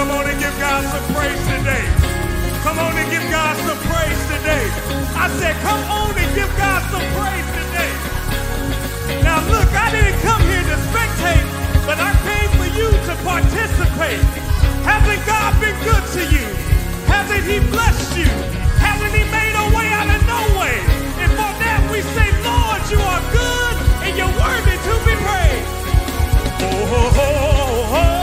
Come on and give God some praise today. Come on and give God some praise today. I said, come on and give God some praise today. Now look, I didn't come here to spectate, but I came for you to participate. Hasn't God been good to you? Hasn't he blessed you? Hasn't he made a way out of no way? And for that we say, Lord, you are good and you're worthy to be praised. oh. oh, oh, oh. oh.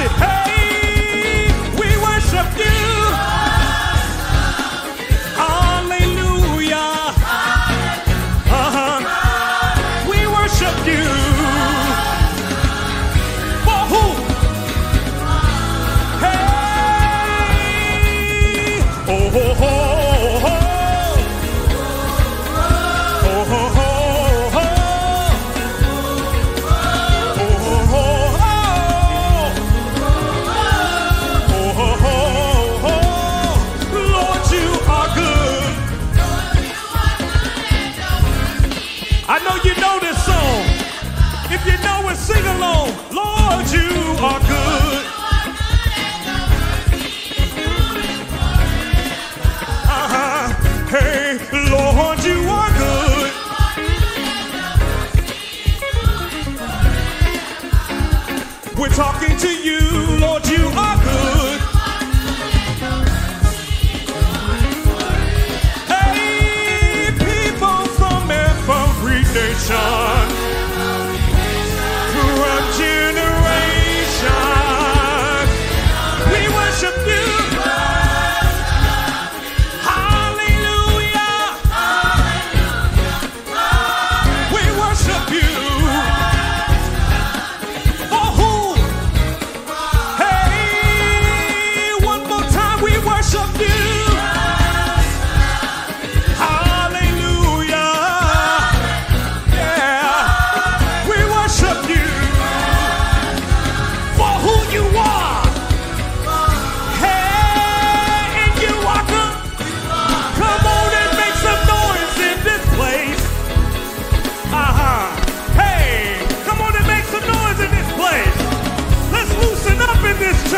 it. Hey!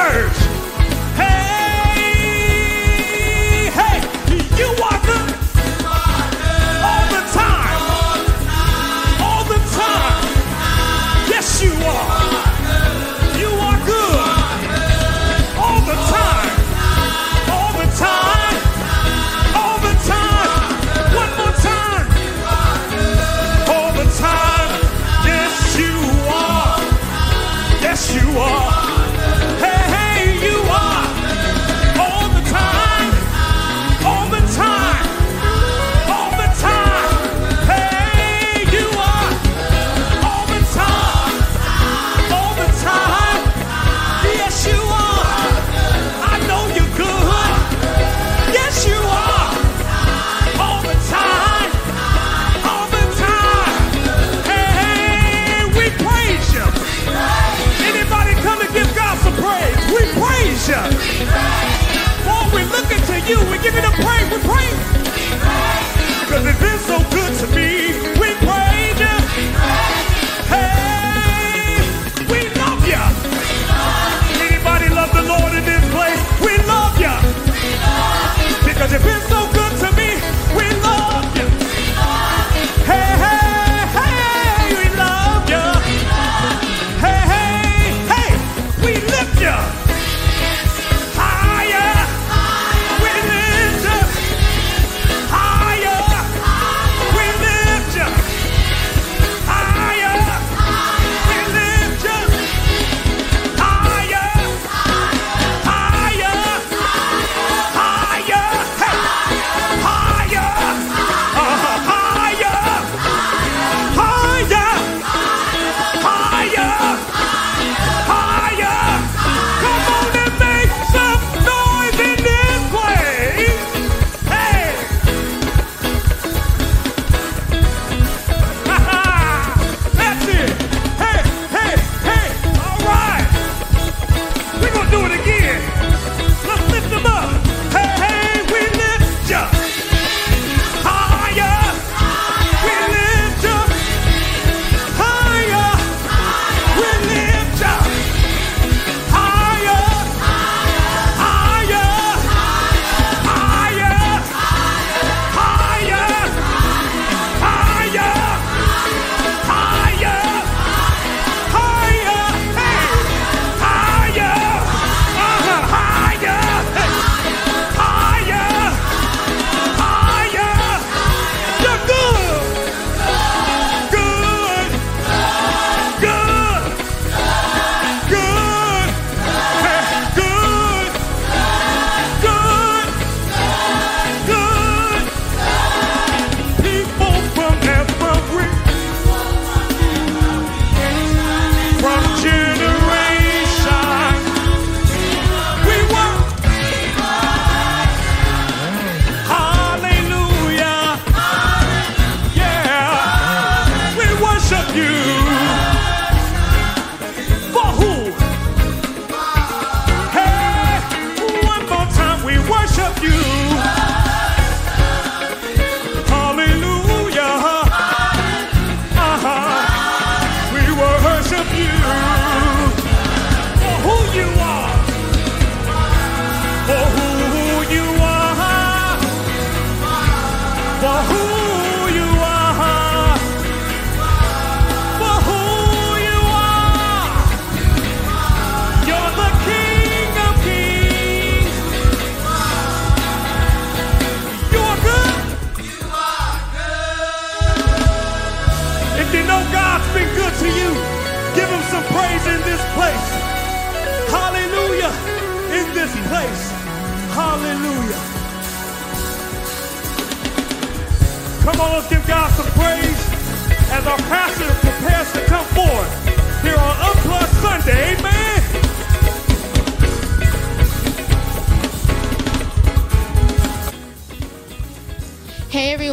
Burn!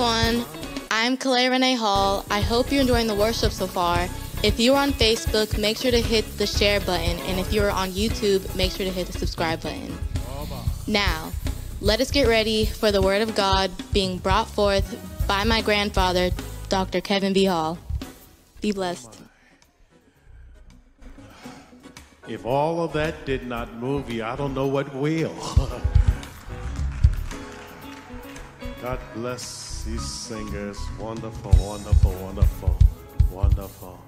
Everyone, I'm Kalea Renee Hall. I hope you're enjoying the worship so far. If you are on Facebook, make sure to hit the share button, and if you're on YouTube, make sure to hit the subscribe button. Now, let us get ready for the Word of God being brought forth by my grandfather, Dr. Kevin B. Hall. Be blessed. If all of that did not move you, I don't know what will. God bless these singers. Wonderful, wonderful, wonderful, wonderful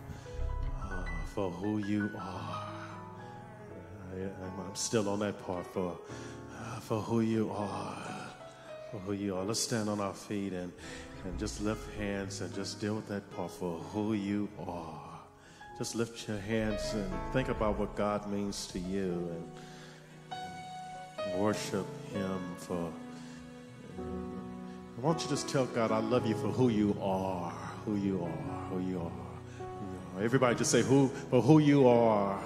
uh, for who you are. I, am still on that part for, uh, for who you are. For who you are. Let's stand on our feet and, and just lift hands and just deal with that part for who you are. Just lift your hands and think about what God means to you and worship Him for. I want you just tell God, I love you for who you are, who you are, who you are. Who you are. Everybody just say, who, for who you are.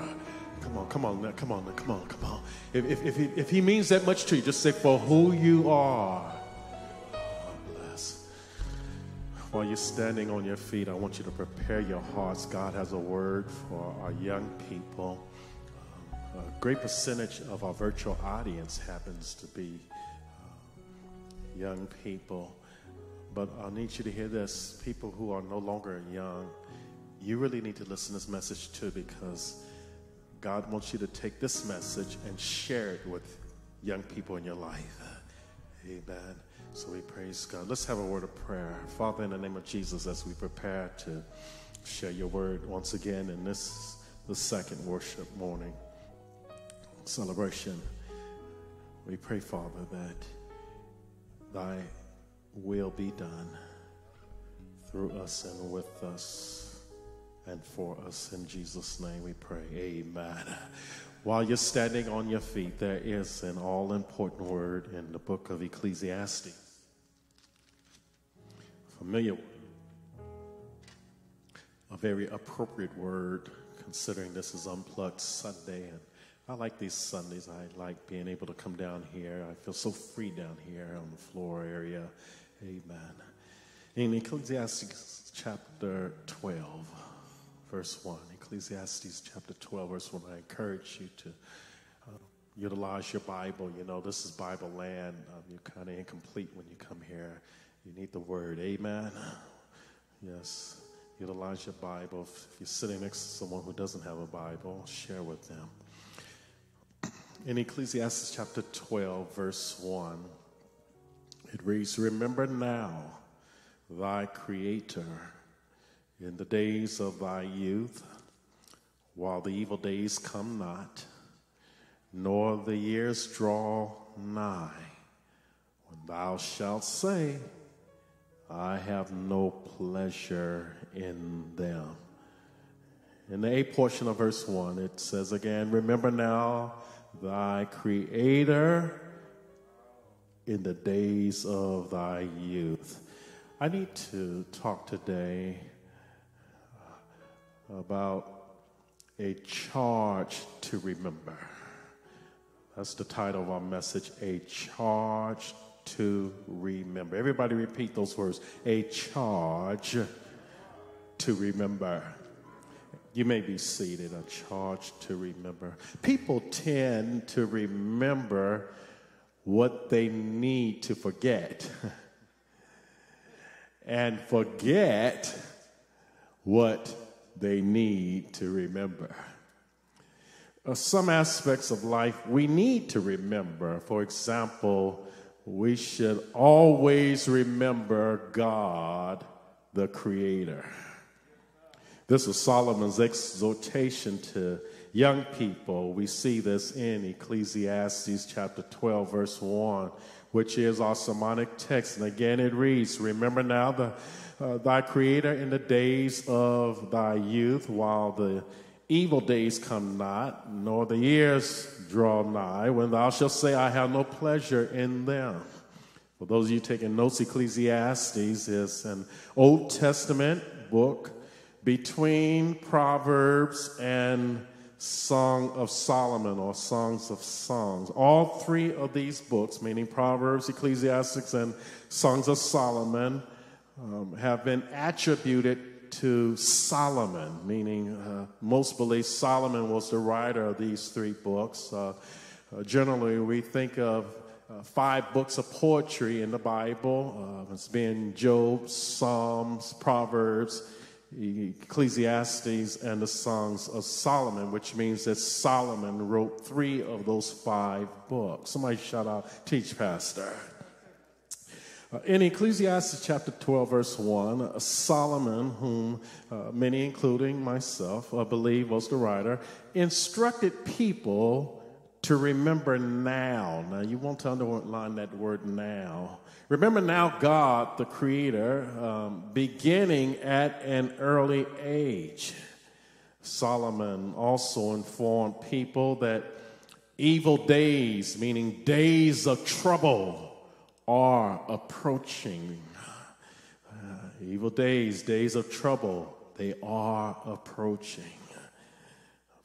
Come on, come on, come on, come on, come on. If, if, if, he, if he means that much to you, just say, for who you are. While you're standing on your feet, I want you to prepare your hearts. God has a word for our young people. A great percentage of our virtual audience happens to be young people. But I need you to hear this people who are no longer young, you really need to listen to this message too because God wants you to take this message and share it with young people in your life. Amen. So we praise God. Let's have a word of prayer. Father, in the name of Jesus, as we prepare to share your word once again in this, the second worship morning celebration, we pray, Father, that Thy will be done through us and with us and for us. In Jesus' name we pray. Amen. While you're standing on your feet, there is an all important word in the book of Ecclesiastes. Familiar a very appropriate word considering this is Unplugged Sunday and I like these Sundays. I like being able to come down here. I feel so free down here on the floor area. Amen. In Ecclesiastes chapter 12, verse 1, Ecclesiastes chapter 12, verse 1, I encourage you to uh, utilize your Bible. You know, this is Bible land. Um, you're kind of incomplete when you come here. You need the word. Amen. Yes. Utilize your Bible. If you're sitting next to someone who doesn't have a Bible, share with them in Ecclesiastes chapter 12, verse 1, it reads, Remember now thy Creator in the days of thy youth, while the evil days come not, nor the years draw nigh, when thou shalt say, I have no pleasure in them. In the A portion of verse 1, it says again, Remember now thy creator in the days of thy youth. I need to talk today about a charge to remember. That's the title of our message, A Charge to Remember. Everybody repeat those words, a charge to remember. You may be seated, a charge to remember. People tend to remember what they need to forget and forget what they need to remember. Uh, some aspects of life we need to remember. For example, we should always remember God, the Creator. This is Solomon's exhortation to young people. We see this in Ecclesiastes chapter 12, verse 1, which is our sermonic text. And again, it reads Remember now the, uh, thy Creator in the days of thy youth, while the evil days come not, nor the years draw nigh, when thou shalt say, I have no pleasure in them. For those of you taking notes, Ecclesiastes is an Old Testament book between Proverbs and Song of Solomon or Songs of Songs. All three of these books, meaning Proverbs, Ecclesiastes, and Songs of Solomon, um, have been attributed to Solomon, meaning uh, most believe Solomon was the writer of these three books. Uh, uh, generally, we think of uh, five books of poetry in the Bible uh, as being Job, Psalms, Proverbs, Ecclesiastes and the Songs of Solomon, which means that Solomon wrote three of those five books. Somebody shout out, teach pastor. Uh, in Ecclesiastes chapter 12, verse 1, uh, Solomon, whom uh, many, including myself, uh, believe was the writer, instructed people to remember now. Now, you want to underline that word now. Remember now, God, the Creator, um, beginning at an early age. Solomon also informed people that evil days, meaning days of trouble, are approaching. Uh, evil days, days of trouble, they are approaching.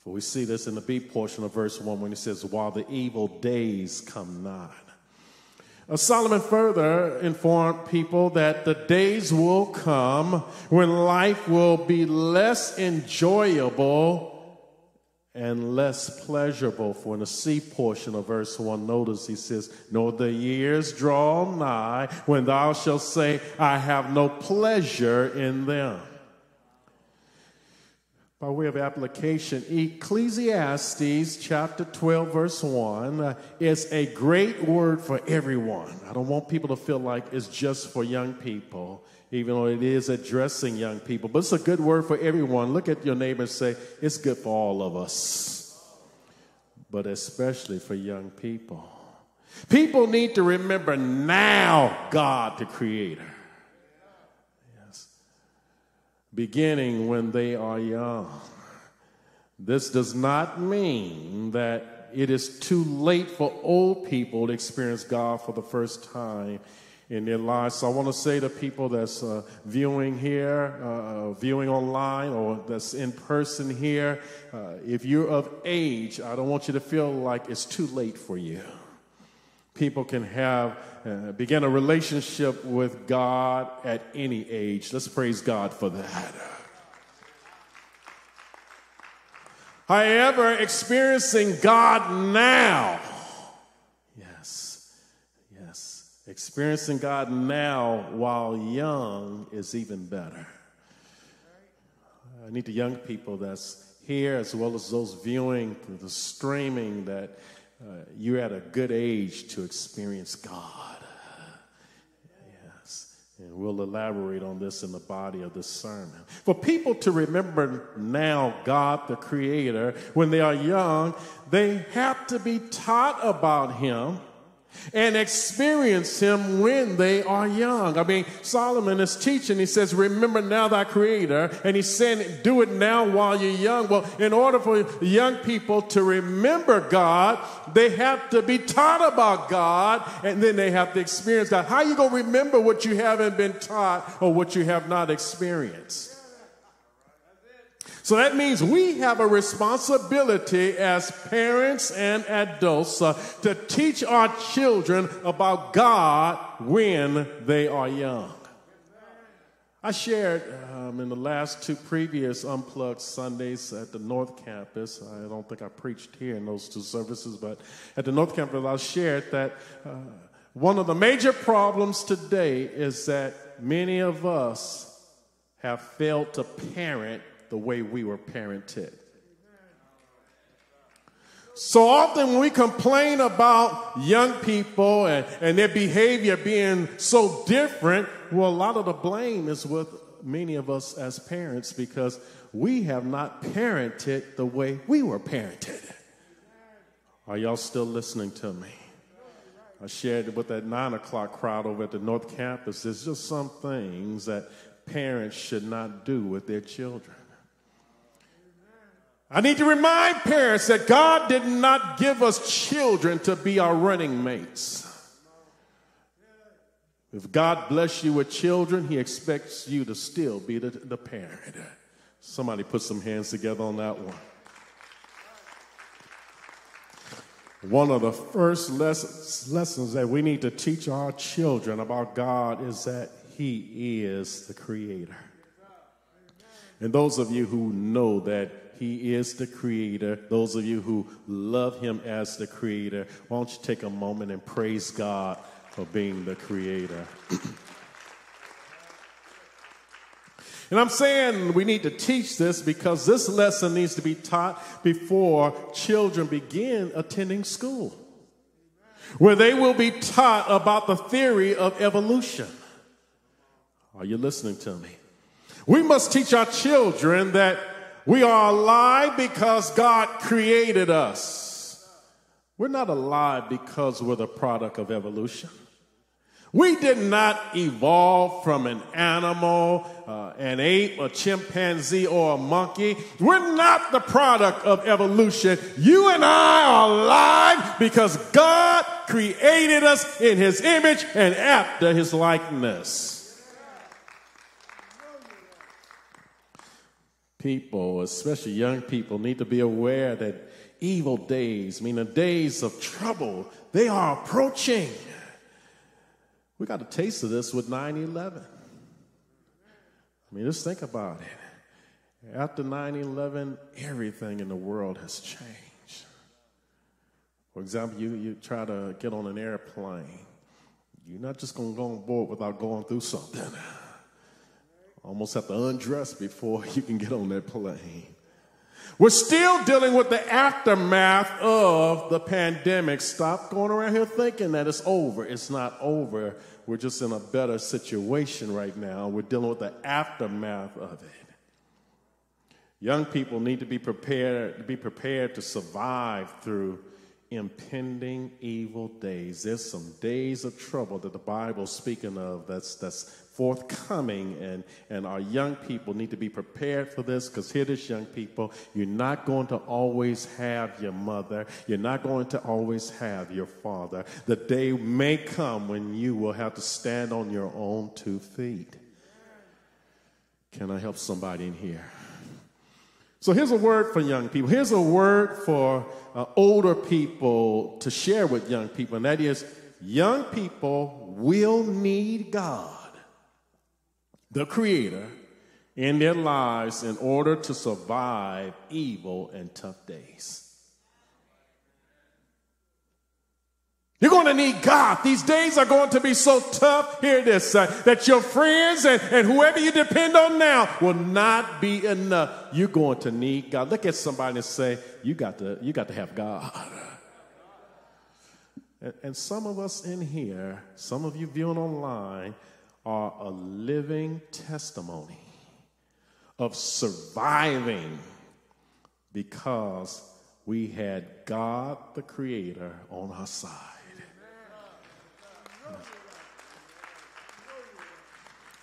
For we see this in the B portion of verse 1 when he says, While the evil days come not. Solomon further informed people that the days will come when life will be less enjoyable and less pleasurable. For in the C portion of verse 1, notice he says, Nor the years draw nigh when thou shalt say, I have no pleasure in them. By way of application, Ecclesiastes chapter 12, verse 1 uh, is a great word for everyone. I don't want people to feel like it's just for young people, even though it is addressing young people. But it's a good word for everyone. Look at your neighbor and say, it's good for all of us, but especially for young people. People need to remember now God, the Creator beginning when they are young. This does not mean that it is too late for old people to experience God for the first time in their lives. So I want to say to people that's uh, viewing here, uh, uh, viewing online, or that's in person here, uh, if you're of age, I don't want you to feel like it's too late for you. People can have uh, begin a relationship with God at any age. Let's praise God for that. However, experiencing God now, yes, yes, experiencing God now while young is even better. I need the young people that's here as well as those viewing through the streaming that uh, you're at a good age to experience God. Yes. And we'll elaborate on this in the body of the sermon. For people to remember now God the Creator when they are young, they have to be taught about Him and experience him when they are young. I mean, Solomon is teaching, he says, Remember now thy creator, and he's saying, Do it now while you're young. Well, in order for young people to remember God, they have to be taught about God, and then they have to experience God. How you going to remember what you haven't been taught or what you have not experienced? So that means we have a responsibility as parents and adults uh, to teach our children about God when they are young. I shared um, in the last two previous Unplugged Sundays at the North Campus. I don't think I preached here in those two services, but at the North Campus, I shared that uh, one of the major problems today is that many of us have failed to parent the way we were parented. So often when we complain about young people and, and their behavior being so different, well, a lot of the blame is with many of us as parents because we have not parented the way we were parented. Are y'all still listening to me? I shared it with that nine o'clock crowd over at the North Campus. There's just some things that parents should not do with their children. I need to remind parents that God did not give us children to be our running mates. If God bless you with children, He expects you to still be the, the parent. Somebody put some hands together on that one. One of the first lessons, lessons that we need to teach our children about God is that He is the Creator. And those of you who know that He is the Creator, those of you who love Him as the Creator, why don't you take a moment and praise God for being the Creator? And I'm saying we need to teach this because this lesson needs to be taught before children begin attending school, where they will be taught about the theory of evolution. Are you listening to me? We must teach our children that we are alive because God created us. We're not alive because we're the product of evolution. We did not evolve from an animal, uh, an ape, a chimpanzee, or a monkey. We're not the product of evolution. You and I are alive because God created us in his image and after his likeness. People, especially young people, need to be aware that evil days, i meaning days of trouble, they are approaching. We got a taste of this with 9 11. I mean, just think about it. After 9 11, everything in the world has changed. For example, you, you try to get on an airplane, you're not just going to go on board without going through something. Almost have to undress before you can get on that plane. We're still dealing with the aftermath of the pandemic. Stop going around here thinking that it's over. It's not over. We're just in a better situation right now. We're dealing with the aftermath of it. Young people need to be prepared to be prepared to survive through impending evil days. There's some days of trouble that the Bible's speaking of that's that's forthcoming, and, and our young people need to be prepared for this because hear this young people, you're not going to always have your mother, you're not going to always have your father. The day may come when you will have to stand on your own two feet. Can I help somebody in here? So here's a word for young people. Here's a word for uh, older people to share with young people, and that is young people will need God the Creator, in their lives in order to survive evil and tough days. You're going to need God. These days are going to be so tough. Hear this uh, that your friends and, and whoever you depend on now will not be enough. You're going to need God. Look at somebody and say, You got to, you got to have God. And, and some of us in here, some of you viewing online, are a living testimony of surviving because we had God the Creator on our side.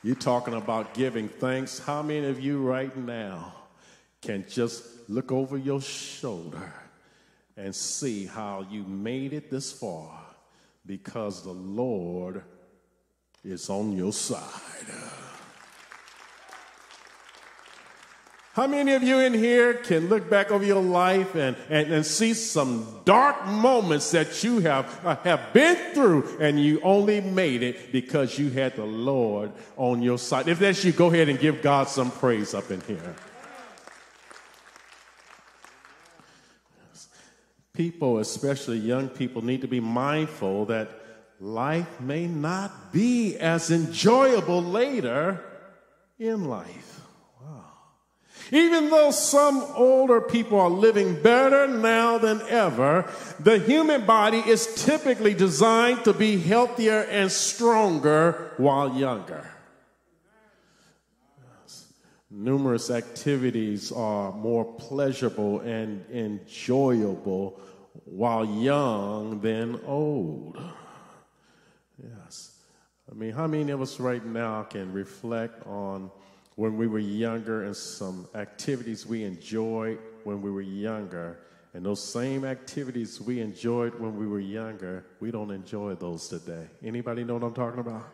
You're talking about giving thanks. How many of you right now can just look over your shoulder and see how you made it this far because the Lord is on your side. How many of you in here can look back over your life and, and, and see some dark moments that you have, uh, have been through and you only made it because you had the Lord on your side? If that's you, go ahead and give God some praise up in here. People, especially young people, need to be mindful that life may not be as enjoyable later in life. Wow. Even though some older people are living better now than ever, the human body is typically designed to be healthier and stronger while younger. Numerous activities are more pleasurable and enjoyable while young than old. I mean, how many of us right now can reflect on when we were younger and some activities we enjoyed when we were younger? And those same activities we enjoyed when we were younger, we don't enjoy those today. Anybody know what I'm talking about?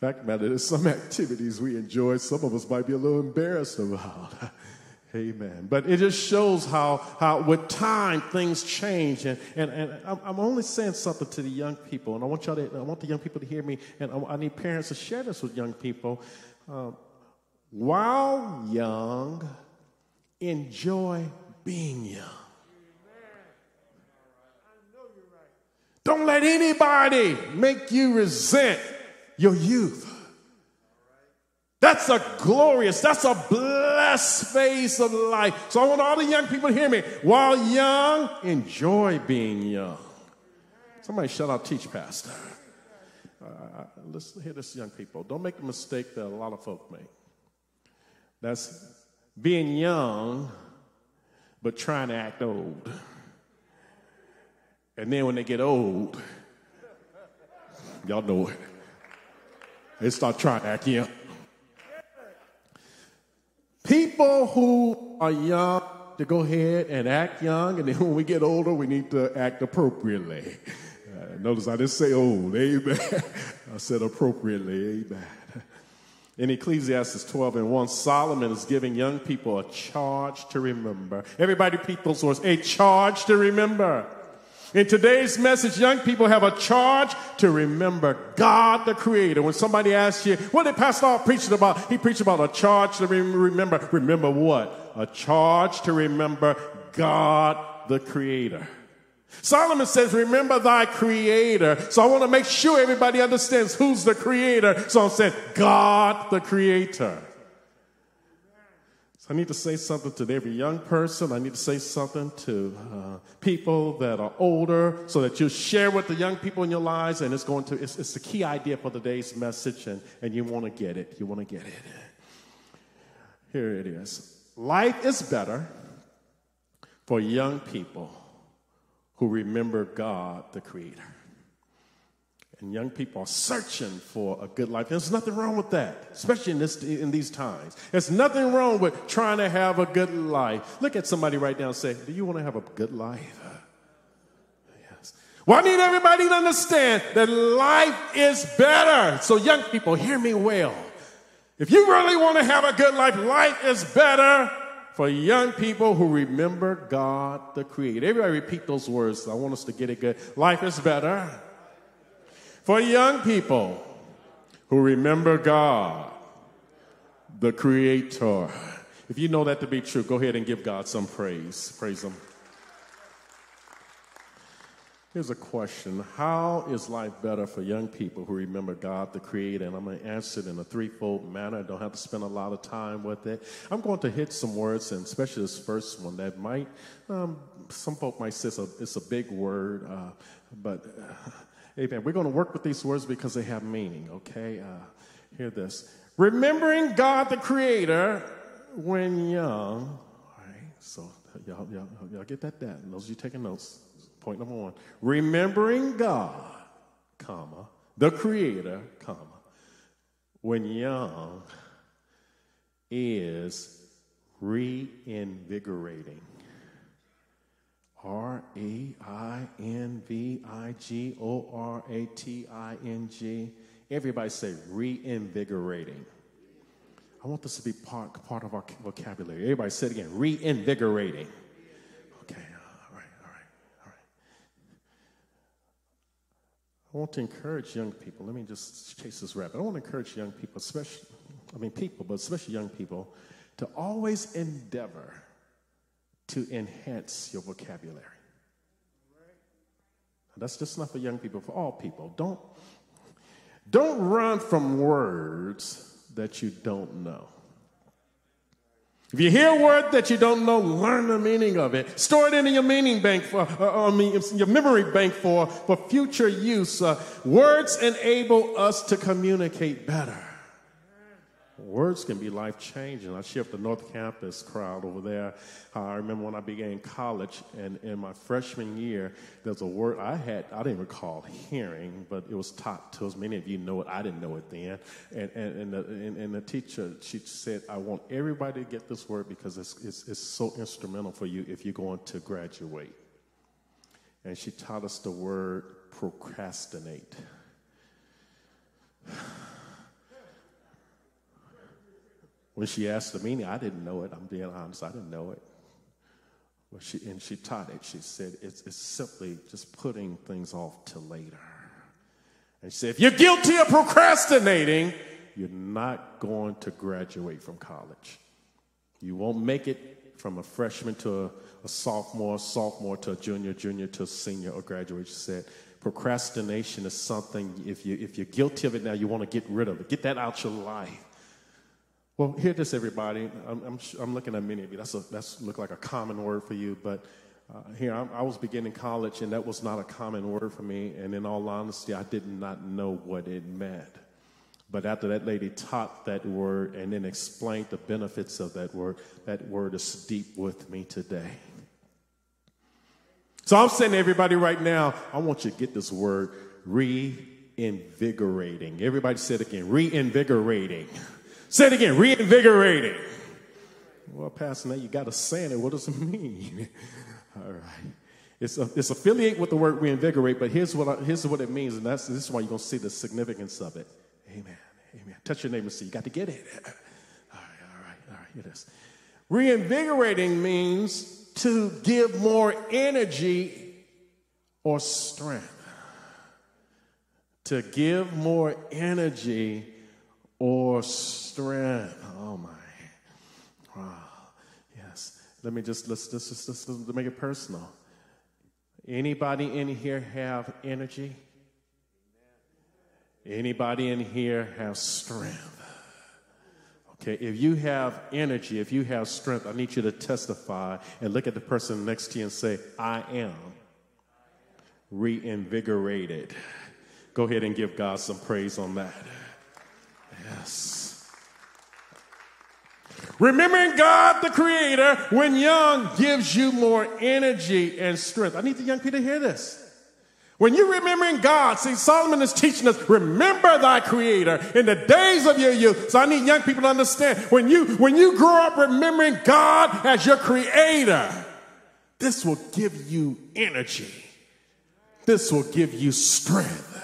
Fact matter, there's some activities we enjoy, some of us might be a little embarrassed about. Amen. But it just shows how, how with time things change. And, and, and I'm, only saying something to the young people, and I want, y'all to, I want the young people to hear me, and I, I need parents to share this with young people. Um, while young, enjoy being young. Don't let anybody make you resent your youth. That's a glorious, that's a blessed phase of life. So I want all the young people to hear me. While young, enjoy being young. Somebody shout out, teach pastor. Uh, let's hear this, young people. Don't make the mistake that a lot of folk make. That's being young, but trying to act old. And then when they get old, y'all know it. They start trying to act young. People who are young to go ahead and act young, and then when we get older, we need to act appropriately. Uh, notice I didn't say old, amen. I said appropriately, amen. In Ecclesiastes 12 and 1, Solomon is giving young people a charge to remember. Everybody those words a charge to remember. In today's message, young people have a charge to remember God the Creator. When somebody asks you, what did Pastor All preaching about? He preached about a charge to remember. Remember what? A charge to remember God the Creator. Solomon says, Remember thy creator. So I want to make sure everybody understands who's the creator. So I'm saying, God the creator. So I need to say something to every young person. I need to say something to uh, people that are older so that you share with the young people in your lives. And it's going to, it's, it's the key idea for today's message. And, and you want to get it. You want to get it. Here it is. Life is better for young people who remember God, the Creator. And young people are searching for a good life. There's nothing wrong with that, especially in, this, in these times. There's nothing wrong with trying to have a good life. Look at somebody right now and say, Do you want to have a good life? Yes. Well, I need everybody to understand that life is better. So, young people, hear me well. If you really want to have a good life, life is better for young people who remember God the Creator. Everybody repeat those words. I want us to get it good. Life is better for young people who remember God the Creator. If you know that to be true, go ahead and give God some praise. Praise Him. Here's a question How is life better for young people who remember God the Creator? And I'm going to answer it in a threefold manner. I don't have to spend a lot of time with it. I'm going to hit some words, and especially this first one that might, um, some folk might say it's a, it's a big word, uh, but uh, amen. We're going to work with these words because they have meaning, okay? Uh, hear this. Remembering God the Creator when young, all right, so y'all, y'all, y'all get that down. Those of you taking notes, Point number one. Remembering God, comma, the creator, comma, when young is reinvigorating. R E I N V I G O R A T I N G. Everybody say reinvigorating. I want this to be part, part of our vocabulary. Everybody say it again reinvigorating. Okay, all right, all right, all right. I want to encourage young people. Let me just chase this rabbit. I want to encourage young people, especially, I mean, people, but especially young people, to always endeavor to enhance your vocabulary. That's just not for young people, for all people. Don't, don't run from words that you don't know. If you hear a word that you don't know, learn the meaning of it. Store it in your meaning bank for, uh, I mean, your memory bank for, for future use. Uh, words enable us to communicate better. Words can be life changing. I shared the North Campus crowd over there. Uh, I remember when I began college, and in my freshman year, there's a word I had, I didn't recall hearing, but it was taught to us. Many of you know it, I didn't know it then. And, and, and, the, and, and the teacher, she said, I want everybody to get this word because it's, it's, it's so instrumental for you if you're going to graduate. And she taught us the word procrastinate. When she asked the meaning, I didn't know it. I'm being honest, I didn't know it. She, and she taught it. She said it's, it's simply just putting things off till later. And she said, if you're guilty of procrastinating, you're not going to graduate from college. You won't make it from a freshman to a, a sophomore, sophomore to a junior, junior to a senior or graduate. She said, procrastination is something, if, you, if you're guilty of it now, you want to get rid of it. Get that out of your life. Well, hear this, everybody. I'm, I'm, I'm looking at many of you. That's a, that's look like a common word for you, but uh, here I'm, i was beginning college, and that was not a common word for me. And in all honesty, I did not know what it meant. But after that lady taught that word and then explained the benefits of that word, that word is deep with me today. So I'm saying to everybody right now, I want you to get this word reinvigorating. Everybody said again, reinvigorating. Say it again, reinvigorating. Well, Pastor, now you got to say it. What does it mean? All right. It's, a, it's affiliate with the word reinvigorate, but here's what, I, here's what it means, and that's, this is why you're going to see the significance of it. Amen. Amen. Touch your neighbor and see. You got to get it. All right, all right, all right. Here it is. Reinvigorating means to give more energy or strength. To give more energy or strength. Oh my. Wow. Yes. Let me just let's let's just let's, let's make it personal. Anybody in here have energy? Anybody in here have strength? Okay, if you have energy, if you have strength, I need you to testify and look at the person next to you and say, I am reinvigorated. Go ahead and give God some praise on that. Yes. Remembering God the Creator when young gives you more energy and strength. I need the young people to hear this. When you're remembering God, see, Solomon is teaching us, remember thy creator in the days of your youth. So I need young people to understand when you, when you grow up remembering God as your creator, this will give you energy. This will give you strength.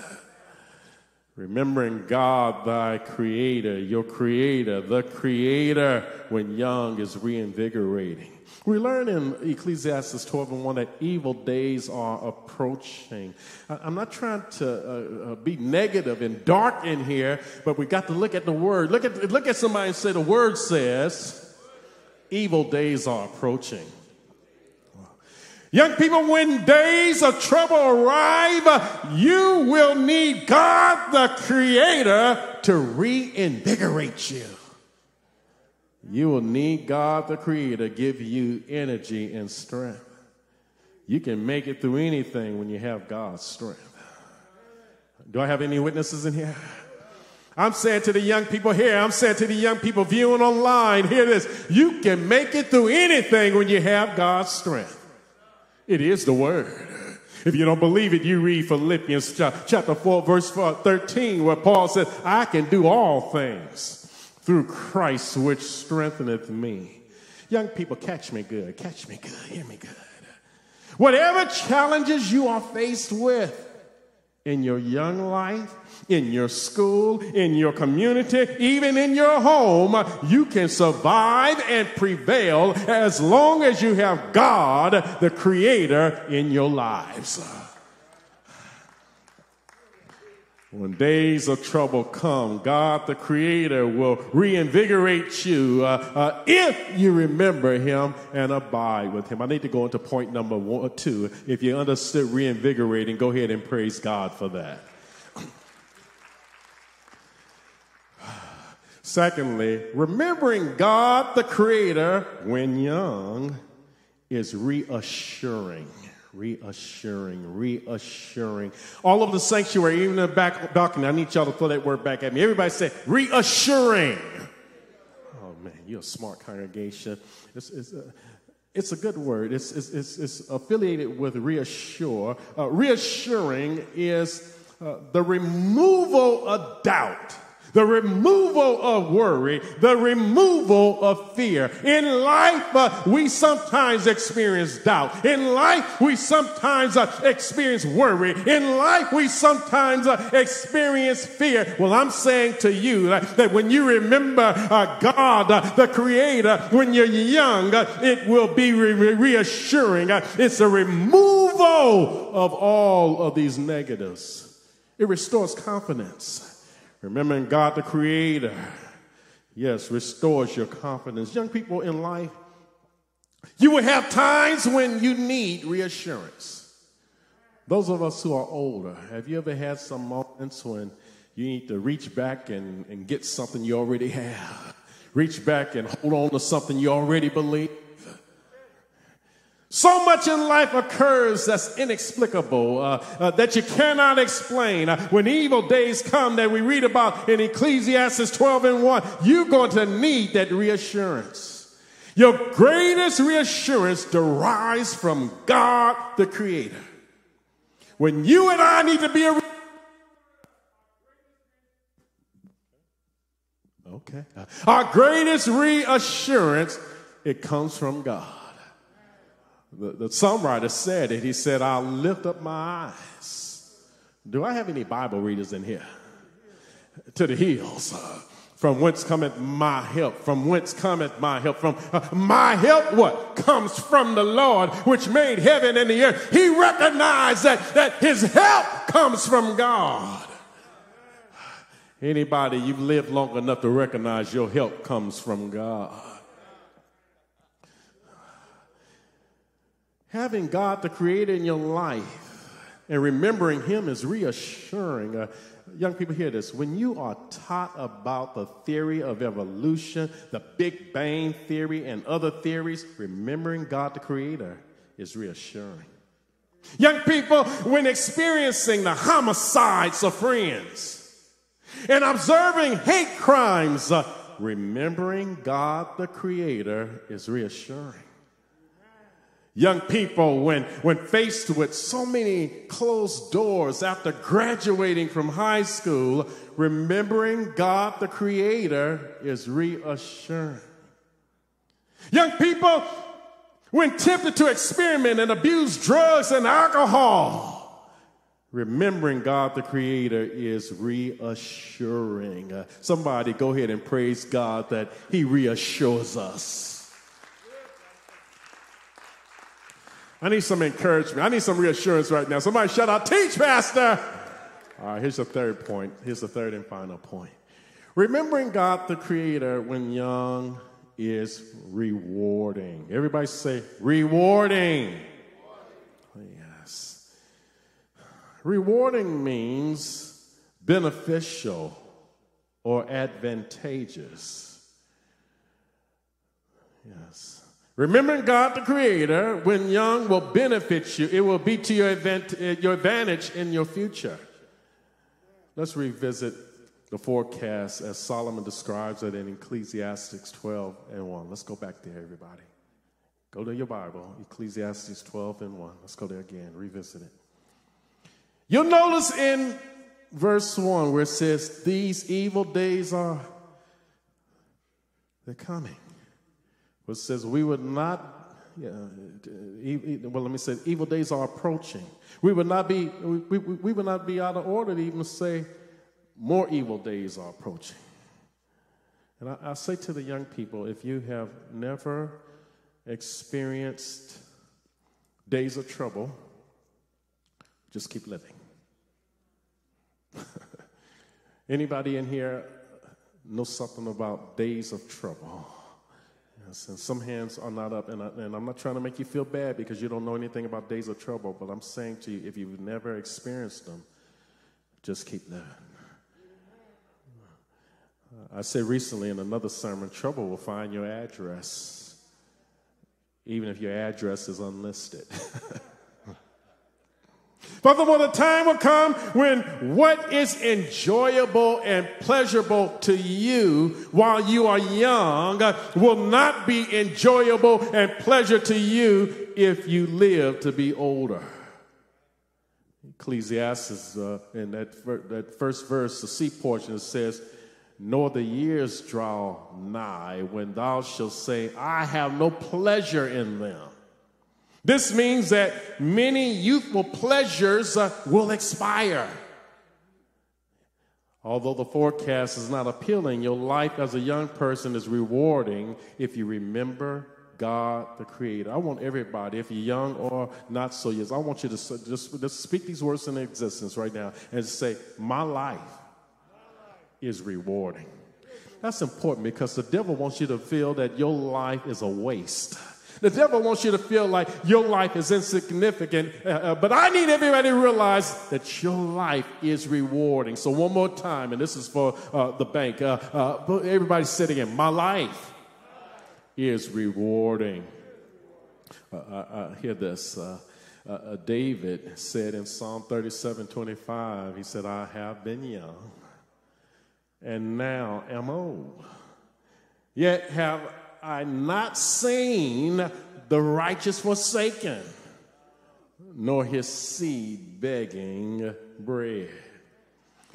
Remembering God, thy creator, your creator, the creator, when young is reinvigorating. We learn in Ecclesiastes 12 and 1 that evil days are approaching. I'm not trying to uh, uh, be negative and dark in here, but we got to look at the word. Look at, look at somebody and say, The word says, evil days are approaching. Young people, when days of trouble arrive, you will need God, the Creator, to reinvigorate you. You will need God, the Creator, to give you energy and strength. You can make it through anything when you have God's strength. Do I have any witnesses in here? I'm saying to the young people here, I'm saying to the young people viewing online, hear this. You can make it through anything when you have God's strength. It is the word. If you don't believe it, you read Philippians chapter 4, verse 13, where Paul says, I can do all things through Christ which strengtheneth me. Young people, catch me good. Catch me good. Hear me good. Whatever challenges you are faced with in your young life, in your school, in your community, even in your home, you can survive and prevail as long as you have God, the Creator, in your lives. When days of trouble come, God the Creator will reinvigorate you uh, uh, if you remember Him and abide with Him. I need to go into point number one, two. If you understood reinvigorating, go ahead and praise God for that. Secondly, remembering God the Creator when young is reassuring. Reassuring, reassuring. All over the sanctuary, even the back balcony, I need y'all to throw that word back at me. Everybody say, reassuring. Oh man, you're a smart congregation. It's, it's, uh, it's a good word. It's, it's, it's, it's affiliated with reassure. Uh, reassuring is uh, the removal of doubt the removal of worry, the removal of fear. In life, uh, we sometimes experience doubt. In life, we sometimes uh, experience worry. In life, we sometimes uh, experience fear. Well, I'm saying to you that when you remember uh, God, uh, the Creator, when you're young, uh, it will be re- reassuring. it's a removal of all of these negatives. It restores confidence. Remembering God the Creator, yes, restores your confidence. Young people in life, you will have times when you need reassurance. Those of us who are older, have you ever had some moments when you need to reach back and, and get something you already have? Reach back and hold on to something you already believe? So much in life occurs that's inexplicable, uh, uh, that you cannot explain. Uh, when evil days come that we read about in Ecclesiastes 12 and 1, you're going to need that reassurance. Your greatest reassurance derives from God the Creator. When you and I need to be a Okay. Our greatest reassurance, it comes from God. The, the songwriter said it. He said, I'll lift up my eyes. Do I have any Bible readers in here? To the hills. Uh, from whence cometh my help? From whence cometh my help? From uh, my help, what? Comes from the Lord, which made heaven and the earth. He recognized that, that his help comes from God. Anybody, you've lived long enough to recognize your help comes from God. Having God the Creator in your life and remembering Him is reassuring. Uh, young people, hear this. When you are taught about the theory of evolution, the Big Bang theory, and other theories, remembering God the Creator is reassuring. Young people, when experiencing the homicides of friends and observing hate crimes, uh, remembering God the Creator is reassuring. Young people, when, when faced with so many closed doors after graduating from high school, remembering God the Creator is reassuring. Young people, when tempted to experiment and abuse drugs and alcohol, remembering God the Creator is reassuring. Uh, somebody go ahead and praise God that He reassures us. I need some encouragement. I need some reassurance right now. Somebody shout out, teach, Pastor. All right, here's the third point. Here's the third and final point. Remembering God the Creator when young is rewarding. Everybody say, rewarding. Yes. Rewarding means beneficial or advantageous. Yes. Remembering God the Creator when young will benefit you. It will be to your, event, eh, your advantage in your future. Let's revisit the forecast as Solomon describes it in Ecclesiastes 12 and 1. Let's go back there, everybody. Go to your Bible, Ecclesiastes 12 and 1. Let's go there again, revisit it. You'll notice in verse 1 where it says, These evil days are they're coming which says we would not, yeah, uh, well, let me say, evil days are approaching. We would not be, we, we, we would not be out of order to even say more evil days are approaching. And I, I say to the young people, if you have never experienced days of trouble, just keep living. Anybody in here know something about days of trouble? And some hands are not up, and, I, and I'm not trying to make you feel bad because you don't know anything about days of trouble, but I'm saying to you, if you've never experienced them, just keep living. I said recently in another sermon, trouble will find your address, even if your address is unlisted. Furthermore, the time will come when what is enjoyable and pleasurable to you while you are young will not be enjoyable and pleasure to you if you live to be older. Ecclesiastes, uh, in that, that first verse, the C portion, says, Nor the years draw nigh when thou shalt say, I have no pleasure in them. This means that many youthful pleasures uh, will expire. Although the forecast is not appealing, your life as a young person is rewarding if you remember God the Creator. I want everybody, if you're young or not so young, I want you to just, just speak these words in existence right now and say, My life is rewarding. That's important because the devil wants you to feel that your life is a waste. The devil wants you to feel like your life is insignificant, uh, uh, but I need everybody to realize that your life is rewarding. So, one more time, and this is for uh, the bank. Uh, uh everybody sitting in, my life is rewarding. Uh, I, hear this. David said in Psalm 37 25, he said, I have been young and now am old. Yet have I not seen the righteous forsaken, nor his seed begging bread.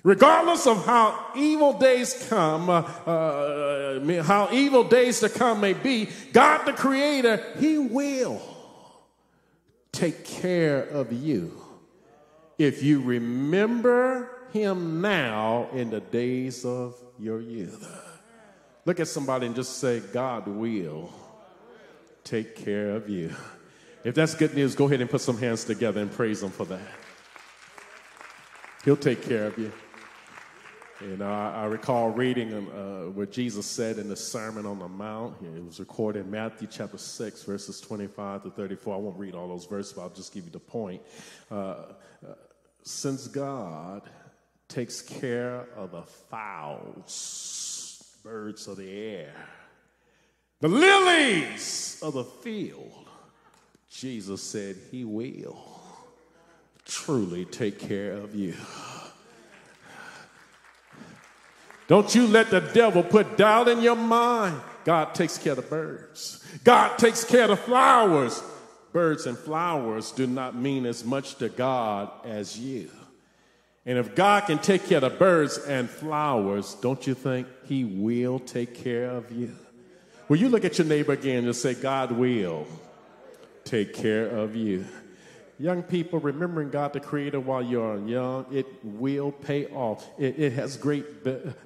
Regardless of how evil days come, uh, uh, how evil days to come may be, God the Creator, He will take care of you if you remember Him now in the days of your youth. Look at somebody and just say, God will take care of you. If that's good news, go ahead and put some hands together and praise Him for that. He'll take care of you. And I, I recall reading uh, what Jesus said in the Sermon on the Mount. It was recorded in Matthew chapter 6, verses 25 to 34. I won't read all those verses, but I'll just give you the point. Uh, uh, since God takes care of the fowls, birds of the air, the lilies of the field. Jesus said, He will truly take care of you. Don't you let the devil put doubt in your mind. God takes care of the birds, God takes care of the flowers. Birds and flowers do not mean as much to God as you. And if God can take care of the birds and flowers, don't you think He will take care of you? Will you look at your neighbor again and say, God will take care of you? Young people, remembering God the Creator while you're young, it will pay off. It, it has great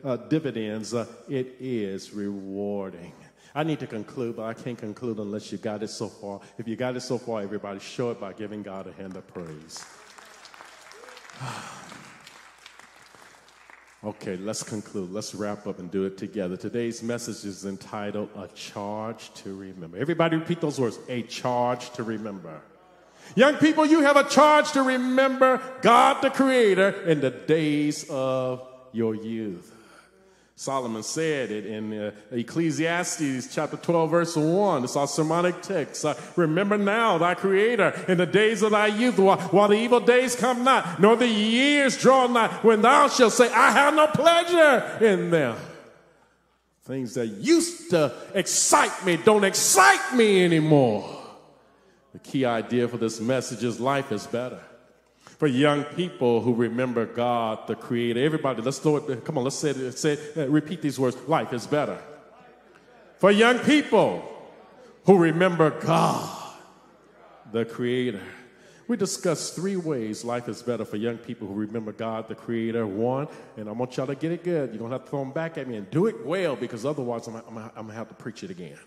uh, dividends. Uh, it is rewarding. I need to conclude, but I can't conclude unless you got it so far. If you got it so far, everybody, show it by giving God a hand of praise. Okay, let's conclude. Let's wrap up and do it together. Today's message is entitled A Charge to Remember. Everybody repeat those words A charge to remember. Young people, you have a charge to remember God the Creator in the days of your youth. Solomon said it in uh, Ecclesiastes chapter 12, verse 1. It's our sermonic text. Uh, Remember now thy Creator in the days of thy youth, while, while, the evil days come not, nor the years draw not, when thou shalt say, I have no pleasure in them. Things that used to excite me don't excite me anymore. The key idea for this message is life is better for young people who remember God, the Creator. Everybody, let's do it. Come on, let's say. Say uh, repeat these words. Life is better. For young people who remember God, the Creator. We discussed three ways life is better for young people who remember God, the Creator. One, and I want y'all to get it good. You're going to have to throw them back at me and do it well because otherwise I'm, I'm, I'm going to have to preach it again.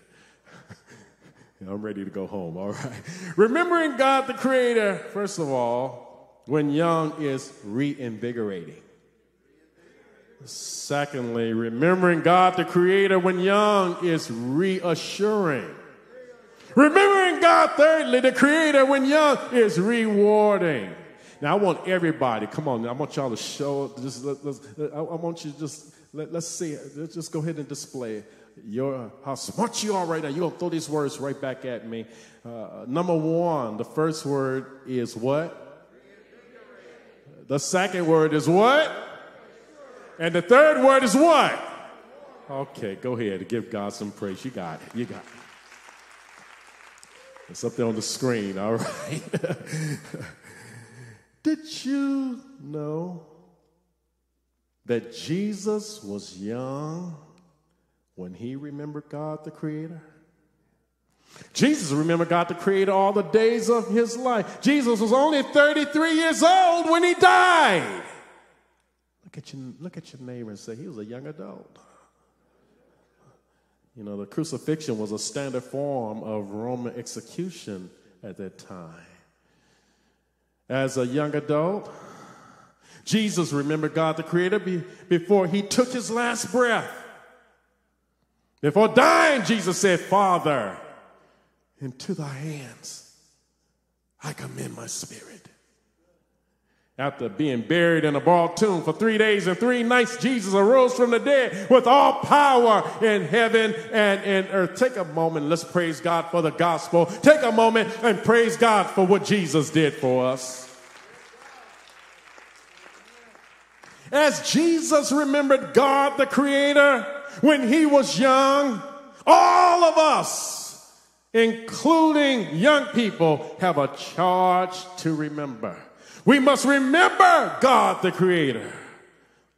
I'm ready to go home, all right? Remembering God, the Creator, first of all, when young is reinvigorating. Secondly, remembering God the Creator when young is reassuring. Remembering God, thirdly, the Creator when young is rewarding. Now, I want everybody, come on, I want y'all to show, just, let, I want you to just, let, us see it. Let's just go ahead and display your, how smart you are right now. You're going to throw these words right back at me. Uh, number one, the first word is what? The second word is what? And the third word is what? Okay, go ahead and give God some praise. You got it. You got it. It's up there on the screen, all right? Did you know that Jesus was young when he remembered God the Creator? Jesus remembered God the Creator all the days of his life. Jesus was only 33 years old when he died. Look at your, look at your neighbor and say, he was a young adult. You know, the crucifixion was a standard form of Roman execution at that time. As a young adult, Jesus remembered God the Creator be, before he took his last breath. Before dying, Jesus said, Father, into thy hands I commend my spirit. After being buried in a borrowed tomb for three days and three nights, Jesus arose from the dead with all power in heaven and in earth. Take a moment, let's praise God for the gospel. Take a moment and praise God for what Jesus did for us. As Jesus remembered God the Creator when he was young, all of us, including young people, have a charge to remember. We must remember God the Creator.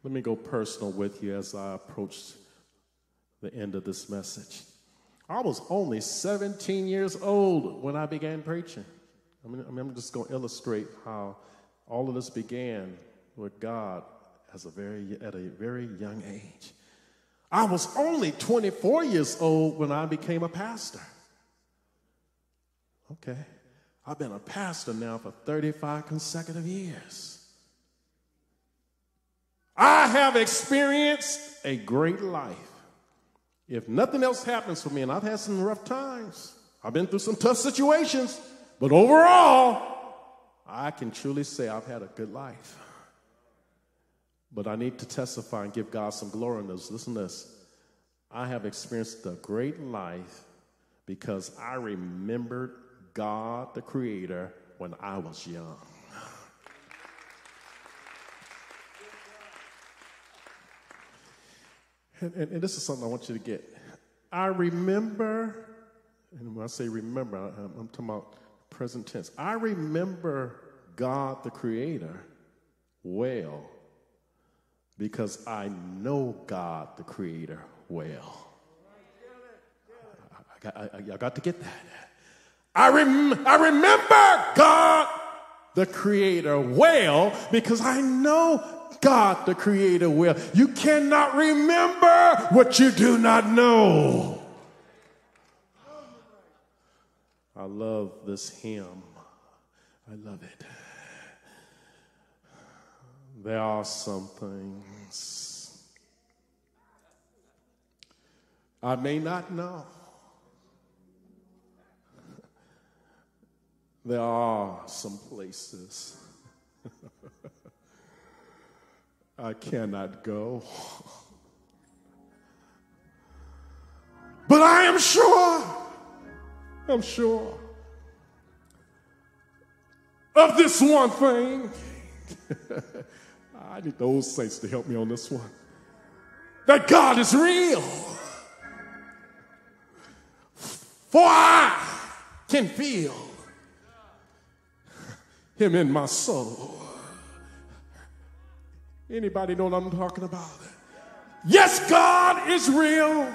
Let me go personal with you as I approach the end of this message. I was only 17 years old when I began preaching. I mean, I'm just going to illustrate how all of this began with God as a very, at a very young age. I was only 24 years old when I became a pastor. Okay. I've been a pastor now for 35 consecutive years. I have experienced a great life. If nothing else happens for me, and I've had some rough times, I've been through some tough situations, but overall, I can truly say I've had a good life. But I need to testify and give God some glory in this. Listen to this. I have experienced a great life because I remembered God the Creator when I was young. And, and, and, this is something I want you to get. I remember, and when I say remember, I'm, I'm talking about present tense. I remember God the Creator well because I know God the Creator well. I, got, I, I got to get that. I, rem- I remember God the Creator well because I know God the Creator well. You cannot remember what you do not know. I love this hymn. I love it. There are some things I may not know. There are some places I cannot go. But I am sure, I'm sure of this one thing. I need those saints to help me on this one. That God is real. For I can feel him in my soul. Anybody know what I'm talking about? Yes, God is real.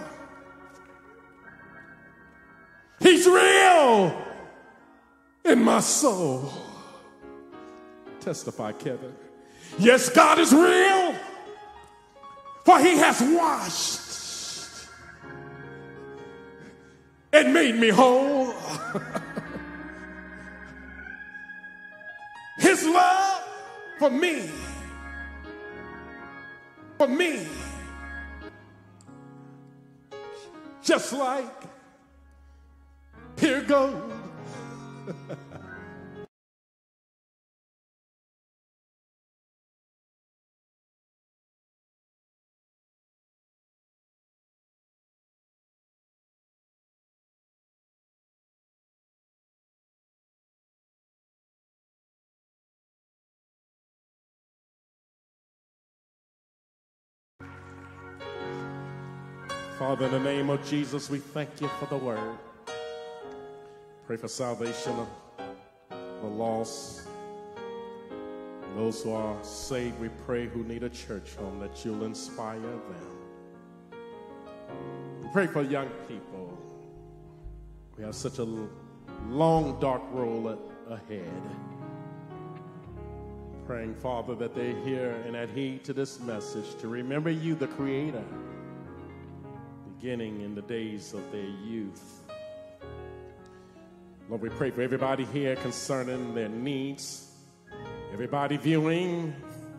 He's real in my soul. Testify, Kevin. Yes, God is real, for He has washed and made me whole. Love for me, for me, just like pure gold. Father, in the name of Jesus, we thank you for the word. Pray for salvation of the lost. Those who are saved, we pray, who need a church home, that you'll inspire them. We pray for young people. We have such a long, dark road ahead. Praying, Father, that they hear and adhere to this message to remember you, the Creator, beginning in the days of their youth. Lord, we pray for everybody here concerning their needs, everybody viewing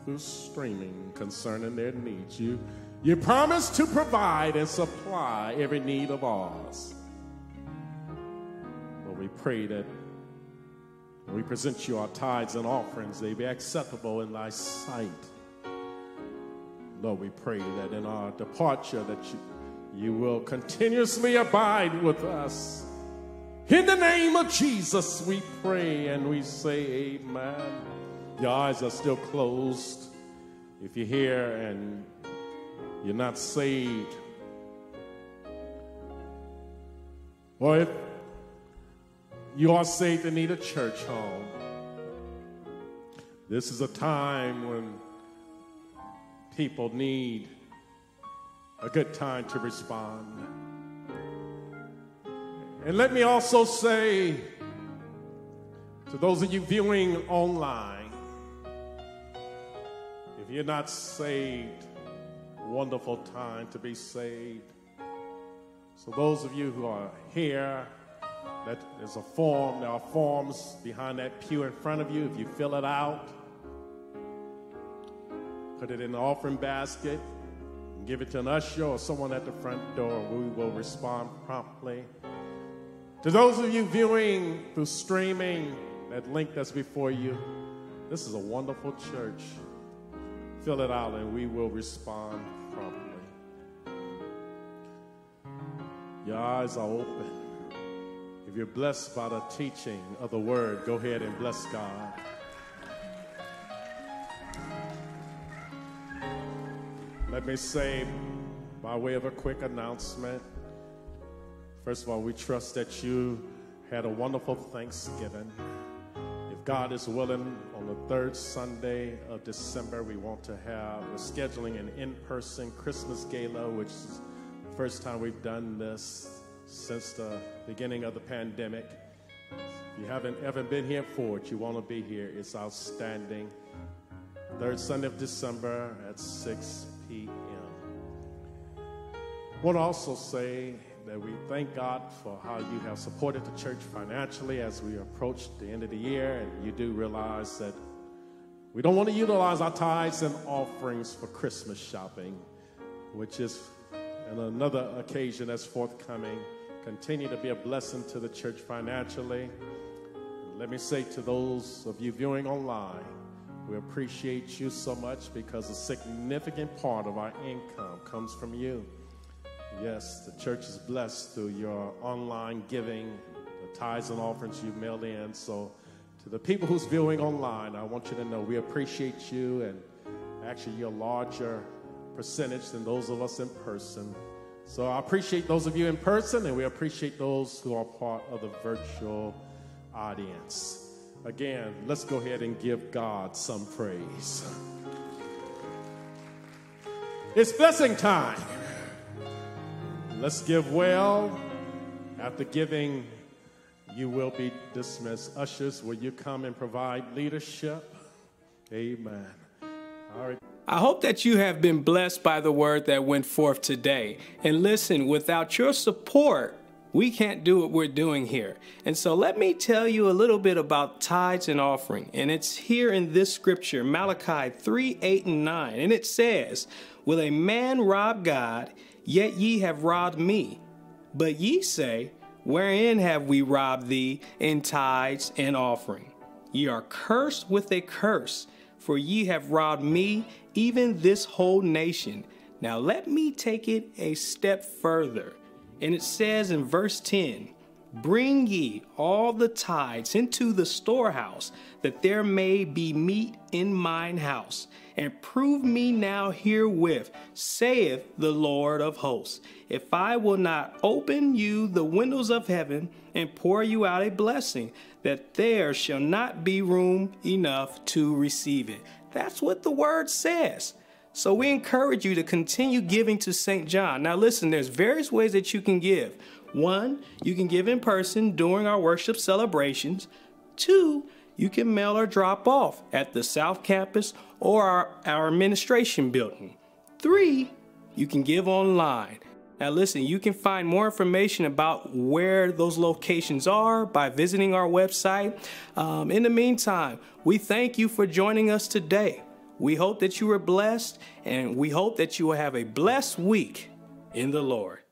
through streaming concerning their needs. You, you promise to provide and supply every need of ours. Lord, we pray that we present you our tithes and offerings, they be acceptable in thy sight. Lord, we pray that in our departure that you, you will continuously abide with us. In the name of Jesus, we pray and we say amen. Your eyes are still closed. If you're here and you're not saved, or if you are saved and need a church home. This is a time when people need a good time to respond. And let me also say to those of you viewing online, if you're not saved, wonderful time to be saved. So, those of you who are here, that there's a form. There are forms behind that pew in front of you. If you fill it out, put it in the offering basket, give it to an usher or someone at the front door. We will respond promptly. To those of you viewing through streaming, that link that's before you, this is a wonderful church. Fill it out and we will respond promptly. Your eyes are open. If you're blessed by the teaching of the word, go ahead and bless God. Let me say, by way of a quick announcement, first of all, we trust that you had a wonderful Thanksgiving. If God is willing, on the third Sunday of December, we want to have, we're scheduling an in person Christmas gala, which is the first time we've done this since the beginning of the pandemic. If you haven't ever been here for it, you want to be here. It's outstanding. Third Sunday of December at 6 p.m. I want to also say that we thank God for how you have supported the church financially as we approach the end of the year. And you do realize that we don't want to utilize our tithes and offerings for Christmas shopping, which is another occasion that's forthcoming. Continue to be a blessing to the church financially. Let me say to those of you viewing online, we appreciate you so much because a significant part of our income comes from you. Yes, the church is blessed through your online giving, the tithes and offerings you've mailed in. So, to the people who's viewing online, I want you to know we appreciate you and actually you're a larger percentage than those of us in person. So I appreciate those of you in person, and we appreciate those who are part of the virtual audience. Again, let's go ahead and give God some praise. It's blessing time. Let's give well. After giving, you will be dismissed. Ushers, will you come and provide leadership? Amen. All right. I hope that you have been blessed by the word that went forth today. And listen, without your support, we can't do what we're doing here. And so let me tell you a little bit about tithes and offering. And it's here in this scripture, Malachi 3 8 and 9. And it says, Will a man rob God? Yet ye have robbed me. But ye say, Wherein have we robbed thee in tithes and offering? Ye are cursed with a curse, for ye have robbed me even this whole nation. Now let me take it a step further. And it says in verse 10 Bring ye all the tithes into the storehouse, that there may be meat in mine house. And prove me now herewith, saith the Lord of hosts, if I will not open you the windows of heaven and pour you out a blessing, that there shall not be room enough to receive it. That's what the word says. So we encourage you to continue giving to St. John. Now, listen, there's various ways that you can give. One, you can give in person during our worship celebrations. Two, you can mail or drop off at the South Campus or our, our administration building. Three, you can give online. Now, listen, you can find more information about where those locations are by visiting our website. Um, in the meantime, we thank you for joining us today. We hope that you were blessed, and we hope that you will have a blessed week in the Lord.